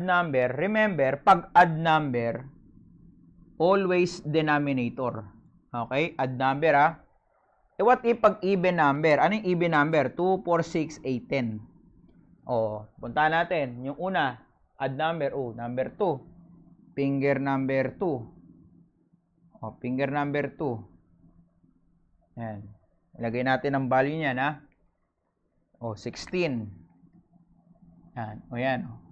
number, remember, pag add number, always denominator. Okay? Add number, ah. Eh, what if pag even number? Ano yung even number? 2, 4, 6, 8, 10. O, punta natin. Yung una, add number. Oh, number 2. Finger number 2. O, finger number 2. Yan. Ilagay natin ang value niyan, ha? O, 16. Yan. O, yan.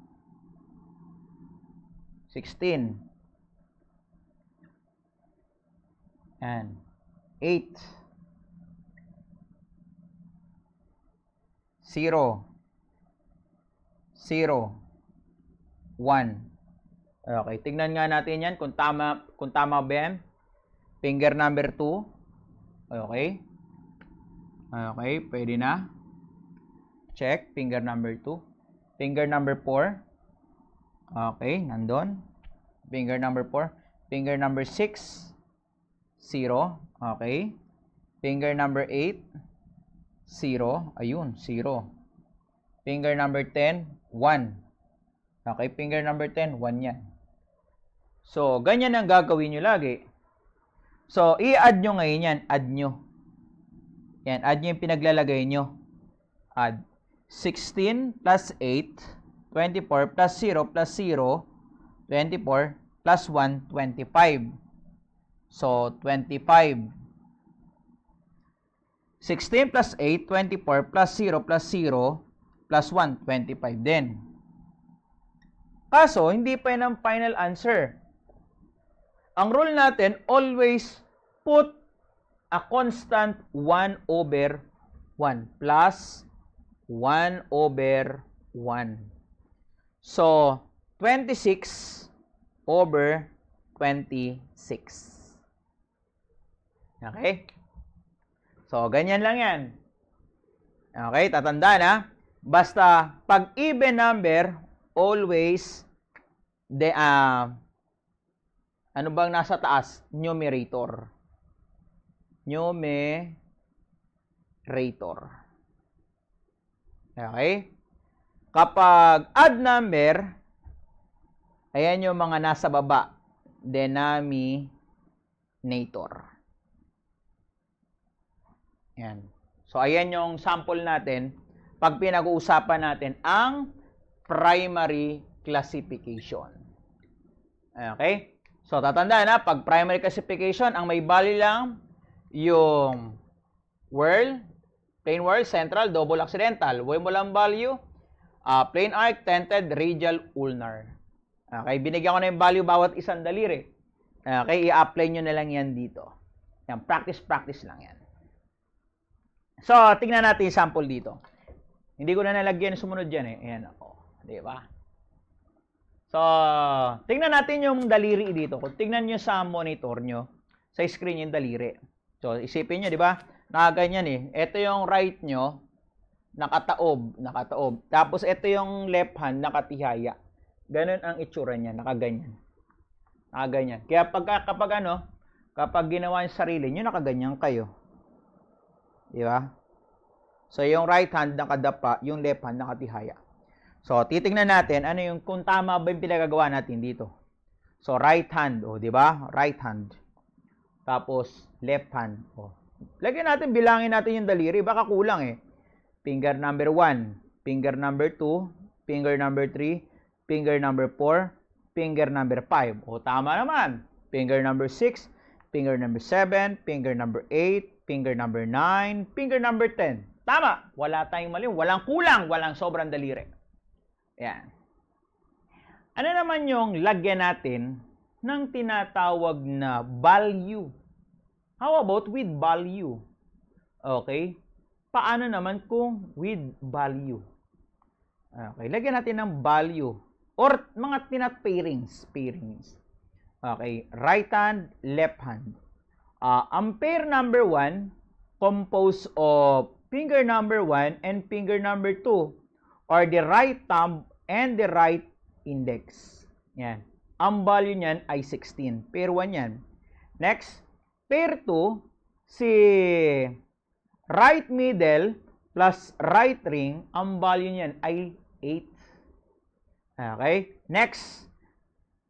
16. Yan. 8. 0, 0, 1. Okay, tingnan nga natin yan kung tama, kung tama ba yan. Finger number 2. Okay. Okay, pwede na. Check, finger number 2. Finger number 4. Okay, nandun. Finger number 4. Finger number 6. 0. Okay. Finger number 8. 0. Ayun, 0. Finger number 10, 1. Okay, finger number 10, 1 yan. So, ganyan ang gagawin nyo lagi. So, i-add nyo ngayon yan. Add nyo. Yan, add nyo yung pinaglalagay nyo. Add. 16 plus 8, 24 plus 0 plus 0, 24 plus 1, 25. So, 25 16 plus 8, 24 plus 0 plus 0 plus 1, 25 din. Kaso, hindi pa yan ang final answer. Ang rule natin, always put a constant 1 over 1 plus 1 over 1. So, 26 over 26. Okay? So, ganyan lang yan. Okay, tatandaan ha. Basta, pag even number, always, de, uh, ano bang nasa taas? Numerator. Numerator. Okay? Kapag add number, ayan yung mga nasa baba. Denominator. Yan. So, ayan yung sample natin pag pinag-uusapan natin ang primary classification. Okay? So, tatandaan na, pag primary classification, ang may value lang yung whirl, plain whirl, central, double accidental. Huwag mo lang value, uh, plain arc, tented, radial, ulnar. Okay, binigyan ko na yung value bawat isang daliri. Okay, i-apply nyo na lang yan dito. Yan, practice-practice lang yan. So, tingnan natin yung sample dito. Hindi ko na nalagyan sumunod dyan eh. Ayan ako. Di ba? So, tingnan natin yung daliri dito. Kung tingnan nyo sa monitor nyo, sa screen yung daliri. So, isipin nyo, di ba? Nakaganyan eh. Ito yung right nyo, nakataob, nakataob. Tapos, ito yung left hand, nakatihaya. Ganun ang itsura niya, nakaganyan. Nakaganyan. Kaya pag, kapag ano, kapag ginawa yung sarili nyo, nakaganyan kayo. Di ba? So, yung right hand nakadapa, yung left hand nakatihaya. So, titingnan natin ano yung kung tama ba yung pinagagawa natin dito. So, right hand, oh, di ba? Right hand. Tapos, left hand. Oh. Lagyan natin, bilangin natin yung daliri. Baka kulang eh. Finger number 1, finger number 2, finger number 3, finger number 4, finger number 5. O, tama naman. Finger number 6, finger number 7, finger number 8, finger number 9, finger number 10. Tama, wala tayong mali, walang kulang, walang sobrang daliri. Yan. Ano naman yung lagyan natin ng tinatawag na value? How about with value? Okay? Paano naman kung with value? Okay, lagyan natin ng value or mga tinat pairings, pairings. Okay, right hand, left hand. Uh, ang pair number 1 composed of finger number 1 and finger number 2 or the right thumb and the right index. Yan. Ang value niyan ay 16. Pair 1 yan. Next, pair 2, si right middle plus right ring, ang value niyan ay 8. Okay? Next,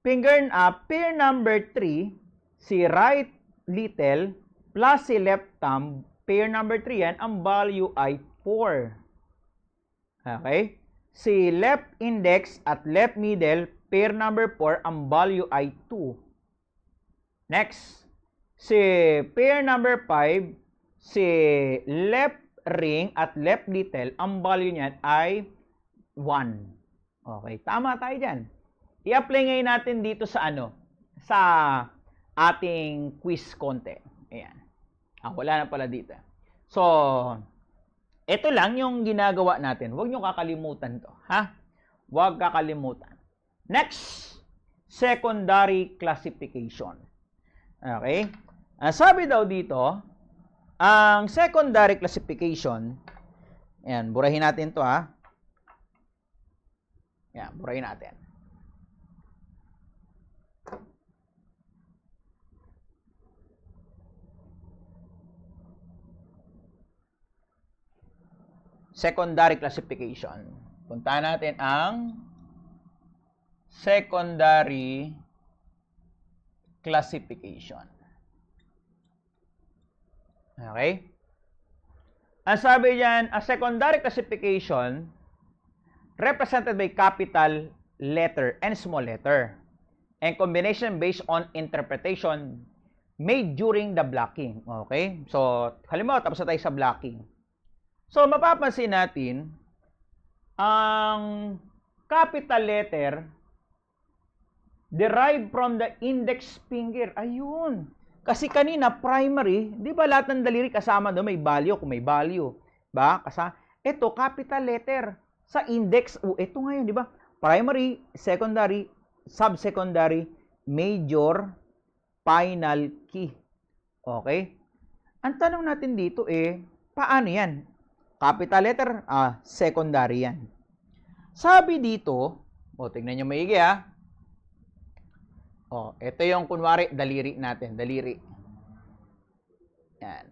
finger uh, pair number 3, si right little plus si left thumb, pair number 3 yan, ang value ay 4. Okay? Si left index at left middle, pair number 4, ang value ay 2. Next, si pair number 5, si left ring at left little, ang value niyan ay 1. Okay, tama tayo dyan. I-apply ngayon natin dito sa ano? Sa ating quiz konti. Ayan. Ah, wala na pala dito. So, ito lang yung ginagawa natin. Huwag nyo kakalimutan to. Ha? Huwag kakalimutan. Next, secondary classification. Okay? Uh, sabi daw dito, ang secondary classification, ayan, burahin natin to ha. Ayan, burahin natin. Secondary classification. Punta natin ang secondary classification. Okay? Ang sabi diyan, a secondary classification represented by capital letter and small letter and combination based on interpretation made during the blocking. Okay? So, halimbawa, tapos na tayo sa blocking. So, mapapansin natin, ang capital letter derived from the index finger. Ayun. Kasi kanina, primary, di ba lahat ng daliri kasama doon may value kung may value. Ba? Kasi ito, capital letter. Sa index, oh, ito ngayon, di ba? Primary, secondary, subsecondary, major, final key. Okay? Ang tanong natin dito eh, paano yan? Capital letter, ah, secondary yan. Sabi dito, o oh, tingnan nyo maigi ah, Oh, ito yung kunwari daliri natin, daliri. Yan.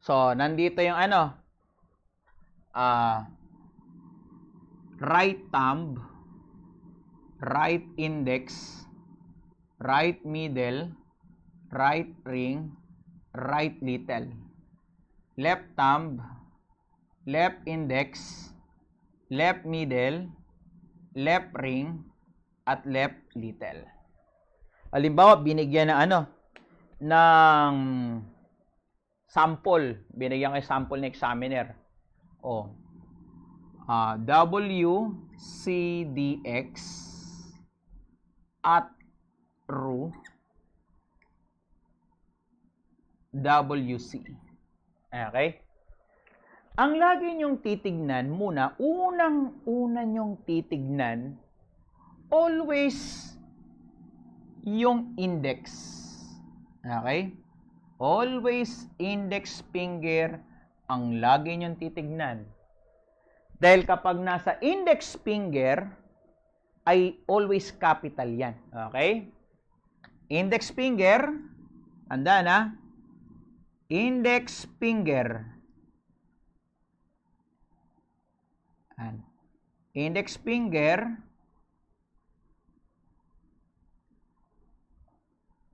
So, nandito yung ano? Uh, right thumb, right index, right middle, right ring, right little. Left thumb, left index, left middle, left ring, at left little. Halimbawa, binigyan na ano, ng sample. Binigyan kay sample ng examiner. O, uh, W, C, D, X at ru WC. Okay? Ang lagi nyong titignan muna, unang-una nyong titignan, always yung index. Okay? Always index finger ang lagi nyong titignan. Dahil kapag nasa index finger, ay always capital yan. Okay? Index finger, anda na, index finger, And index finger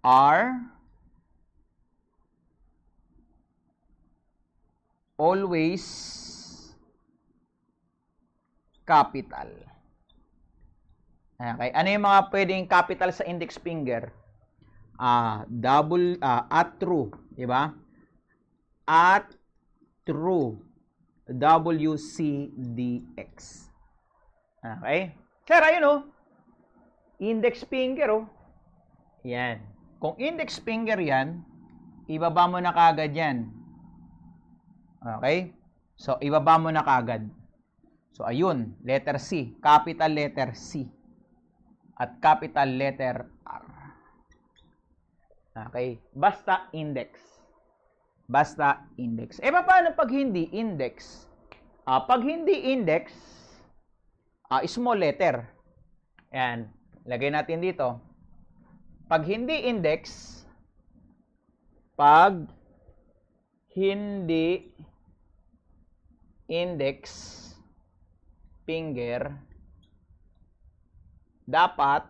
are always capital. Okay, ano yung mga pwedeng capital sa index finger? Ah, uh, double uh, at true, di ba? At true. WCDX. Okay? Sir, ayun oh. Index finger oh. Yan. Kung index finger yan, ibaba mo na kagad yan. Okay? So, ibaba mo na kagad. So, ayun. Letter C. Capital letter C. At capital letter R. Okay? Basta index. Basta index. Eh, paano pag hindi index? Uh, pag hindi index, uh, small letter. Yan. Lagay natin dito. Pag hindi index, pag hindi index, finger dapat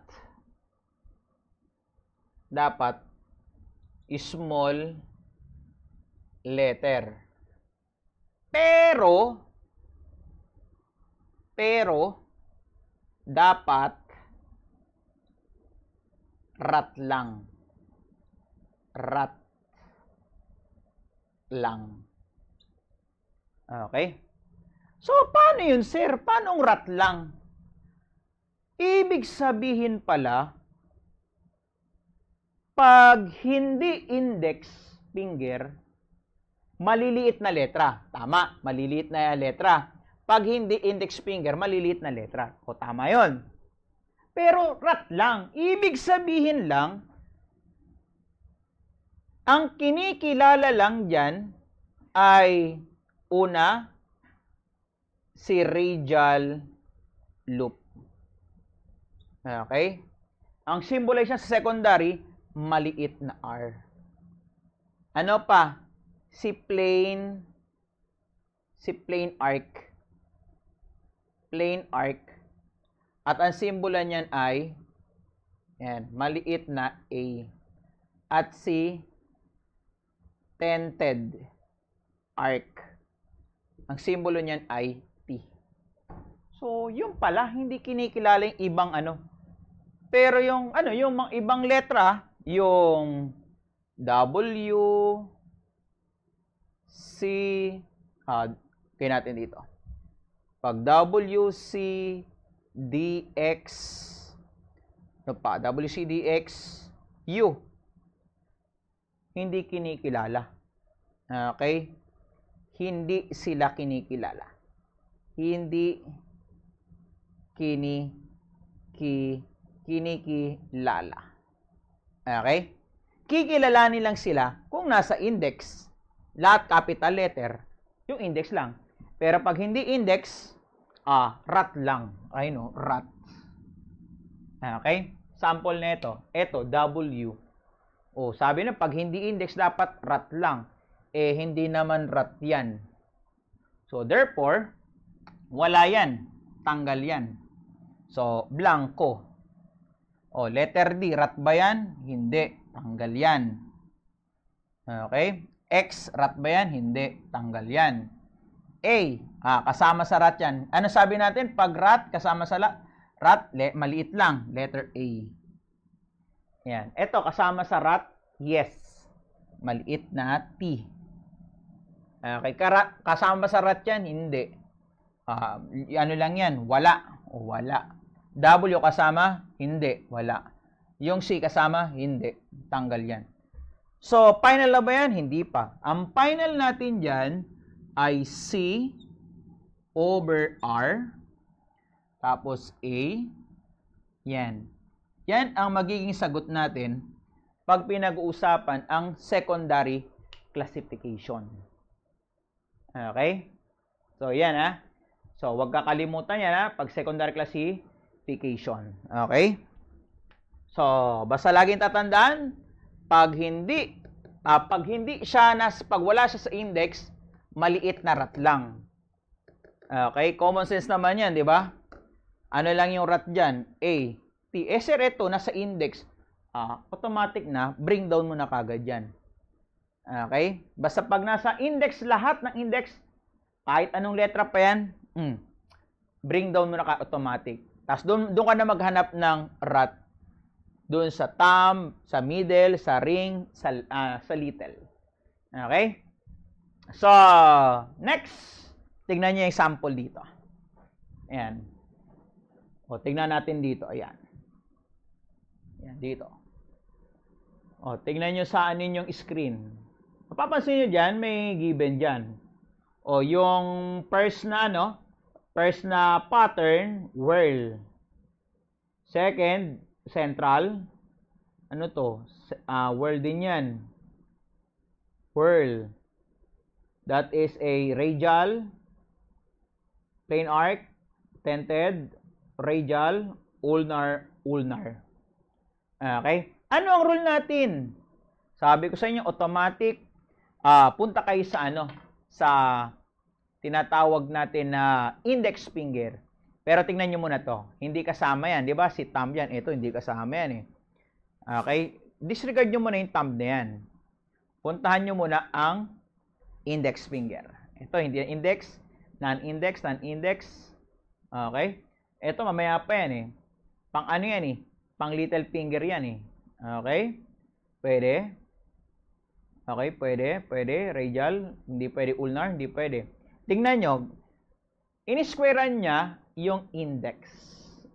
dapat small letter. Pero pero dapat rat lang. Rat lang. Okay? So, paano yun, sir? Paano rat lang? Ibig sabihin pala, pag hindi index finger, maliliit na letra. Tama, maliliit na letra. Pag hindi index finger, maliliit na letra. O tama yon. Pero rat lang. Ibig sabihin lang, ang kinikilala lang dyan ay una, si radial loop. Okay? Ang symbolize niya sa secondary, maliit na R. Ano pa? Si plane, si plane arc. Plane arc. At ang simbola niyan ay, yan, maliit na A. At si tented arc. Ang simbolo niyan ay. So, yung pala, hindi kinikilala yung ibang ano. Pero yung, ano, yung mga ibang letra, yung W, C, ah, kaya natin dito. Pag W, C, DX, ano pa, W, C, DX, U, hindi kinikilala. Okay? Hindi sila kinikilala. Hindi kini ki kinikilala. Okay? Kikilalanin lang sila kung nasa index. Lahat capital letter, yung index lang. Pero pag hindi index, ah, rat lang. I know, rat. Okay? Sample nito. Ito, W. O, sabi na, pag hindi index, dapat rat lang. Eh, hindi naman rat yan. So, therefore, wala yan. Tanggal yan. So, blanco. O, letter D, rat ba yan? Hindi. Tanggal yan. Okay? X, rat ba yan? Hindi. Tanggal yan. A, ah, kasama sa rat yan. Ano sabi natin? Pag rat, kasama sa la, rat, le, maliit lang. Letter A. Yan. Ito, kasama sa rat, yes. Maliit na T. Okay, kasama sa rat yan? Hindi. Uh, ano lang yan? Wala. O, wala. W kasama? Hindi. Wala. Yung C kasama? Hindi. Tanggal yan. So, final na ba yan? Hindi pa. Ang final natin dyan ay C over R. Tapos A. Yan. Yan ang magiging sagot natin pag pinag-uusapan ang secondary classification. Okay? So, yan ha. So, wag kakalimutan yan ha, pag secondary classification. Okay? So, basta laging tatandaan, pag hindi, uh, pag hindi siya, nas, pag wala siya sa index, maliit na rat lang. Okay? Common sense naman yan, di ba? Ano lang yung rat dyan? A, T. Eh, sir, ito, nasa index. Uh, automatic na, bring down mo na kagad yan. Okay? Basta pag nasa index, lahat ng index, kahit anong letra pa yan, mm, bring down mo na automatic. Tapos doon, doon ka na maghanap ng rat. Doon sa thumb, sa middle, sa ring, sa, uh, sa little. Okay? So, next, tignan niyo yung sample dito. Ayan. O, tignan natin dito. Ayan. Ayan, dito. O, tignan nyo sa ninyong screen. Mapapansin nyo dyan, may given dyan. O, yung first na ano, first na pattern, whirl. Second, central. Ano to? Uh, whirl din yan. Whirl. That is a radial, plane arc, tented, radial, ulnar, ulnar. Okay? Ano ang rule natin? Sabi ko sa inyo, automatic uh, punta kayo sa ano, sa tinatawag natin na index finger. Pero tingnan nyo muna to. Hindi kasama yan. Di ba? Si thumb yan. Ito, hindi kasama yan eh. Okay? Disregard nyo muna yung thumb na yan. Puntahan nyo muna ang index finger. Ito, hindi yan index. Non-index, non-index. Okay? Ito, mamaya pa yan eh. Pang ano yan eh. Pang little finger yan eh. Okay? Pwede. Okay, pwede. Pwede. Radial. Hindi pwede ulnar. Hindi pwede. Tingnan nyo. Inisquarean niya yung index.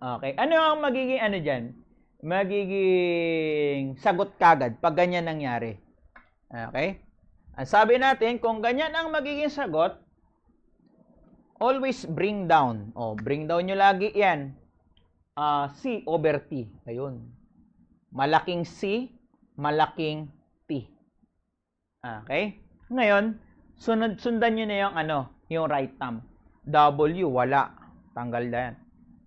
Okay. Ano ang magiging ano dyan? Magiging sagot kagad pag ganyan nangyari. Okay? Ang sabi natin, kung ganyan ang magiging sagot, always bring down. O, oh, bring down nyo lagi yan. Uh, C over T. Ayun. Malaking C, malaking T. Okay? Ngayon, sunod, sundan nyo na yung ano, yung right thumb. W, wala. Tanggal na yan.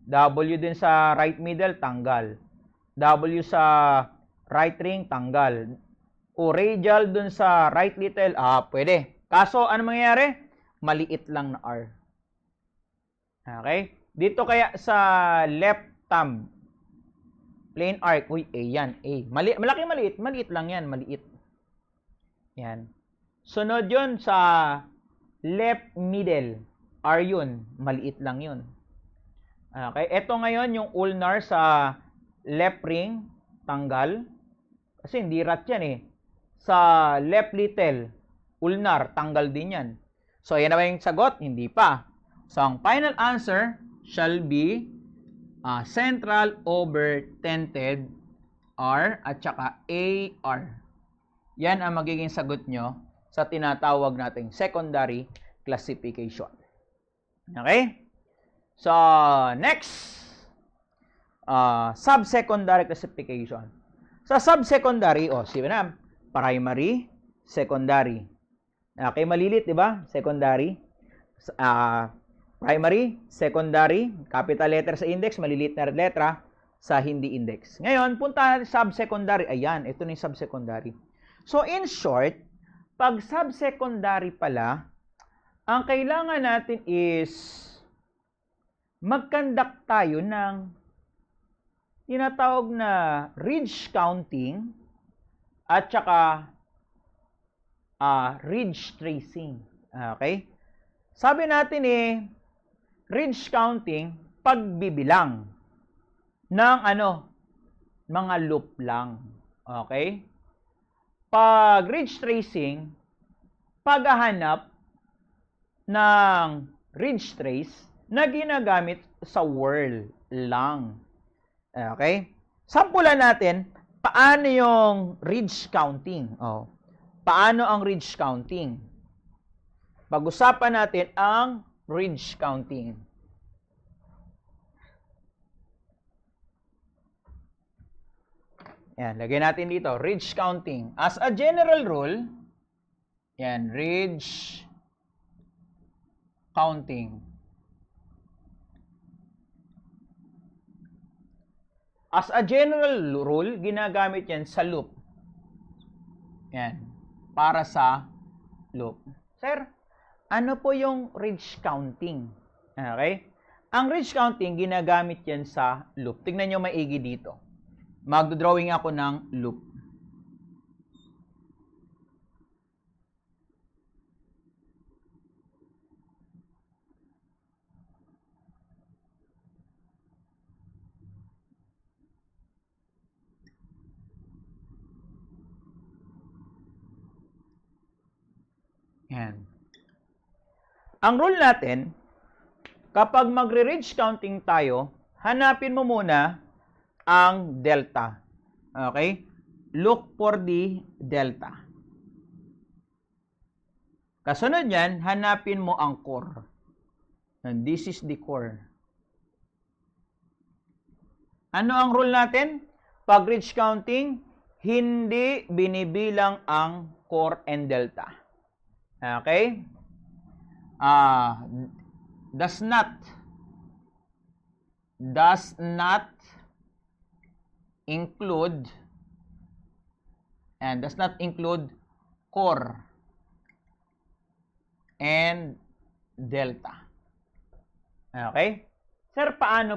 W din sa right middle, tanggal. W sa right ring, tanggal. O radial dun sa right little, ah, pwede. Kaso, ano mangyayari? Maliit lang na R. Okay? Dito kaya sa left thumb, plain arc, uy, A yan, A. Mali, malaki maliit, maliit lang yan, maliit. Yan. Sunod yun sa left middle, R yun, maliit lang yun. Okay, ito ngayon yung ulnar sa left ring, tanggal. Kasi hindi rat yan eh. Sa left little, ulnar, tanggal din yan. So, yan na ba yung sagot? Hindi pa. So, ang final answer shall be uh, central over tented R at saka AR. Yan ang magiging sagot nyo sa tinatawag nating secondary classification. Okay? So, next, uh, subsecondary classification. Sa subsecondary, o, oh, sige na, primary, secondary. Okay, malilit, di ba? Secondary. Uh, primary, secondary, capital letter sa index, malilit na letra sa hindi index. Ngayon, punta natin subsecondary. Ayan, ito na yung subsecondary. So, in short, pag subsecondary pala, ang kailangan natin is mag-conduct tayo ng tinatawag na ridge counting at saka uh, ridge tracing. Okay? Sabi natin eh, ridge counting, pagbibilang ng ano, mga loop lang. Okay? Pag ridge tracing, paghahanap ng ridge trace na ginagamit sa world lang. Okay? Sampulan natin, paano yung ridge counting? Oh. Paano ang ridge counting? Pag-usapan natin ang ridge counting. Yan, lagay natin dito, ridge counting. As a general rule, yan, ridge counting. As a general rule, ginagamit yan sa loop. Yan. Para sa loop. Sir, ano po yung ridge counting? Okay? Ang ridge counting, ginagamit yan sa loop. Tingnan nyo maigi dito. Magdodrawing ako ng loop. Yan. Ang rule natin, kapag magre-ridge counting tayo, hanapin mo muna ang delta. Okay? Look for the delta. Kasunod yan, hanapin mo ang core. And this is the core. Ano ang rule natin? Pag ridge counting, hindi binibilang ang core and delta. Okay? Uh, does not does not include and does not include core and delta. Okay? Sir, paano